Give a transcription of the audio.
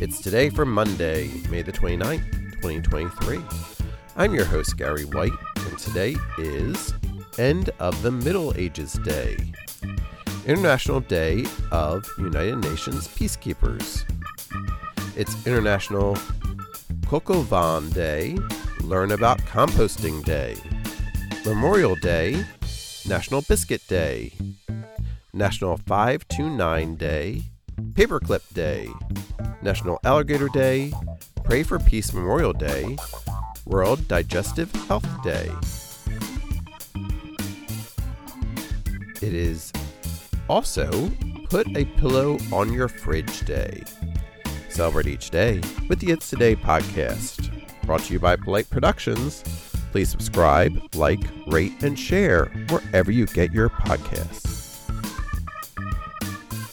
It's today for Monday, May the 29th, 2023. I'm your host, Gary White, and today is End of the Middle Ages Day, International Day of United Nations Peacekeepers. It's International au Day, Learn About Composting Day, Memorial Day, National Biscuit Day, National 529 Day, Paperclip Day, National Alligator Day, Pray for Peace Memorial Day, World Digestive Health Day. It is also Put a Pillow on Your Fridge Day. Celebrate each day with the It's Today podcast. Brought to you by Polite Productions. Please subscribe, like, rate, and share wherever you get your podcasts.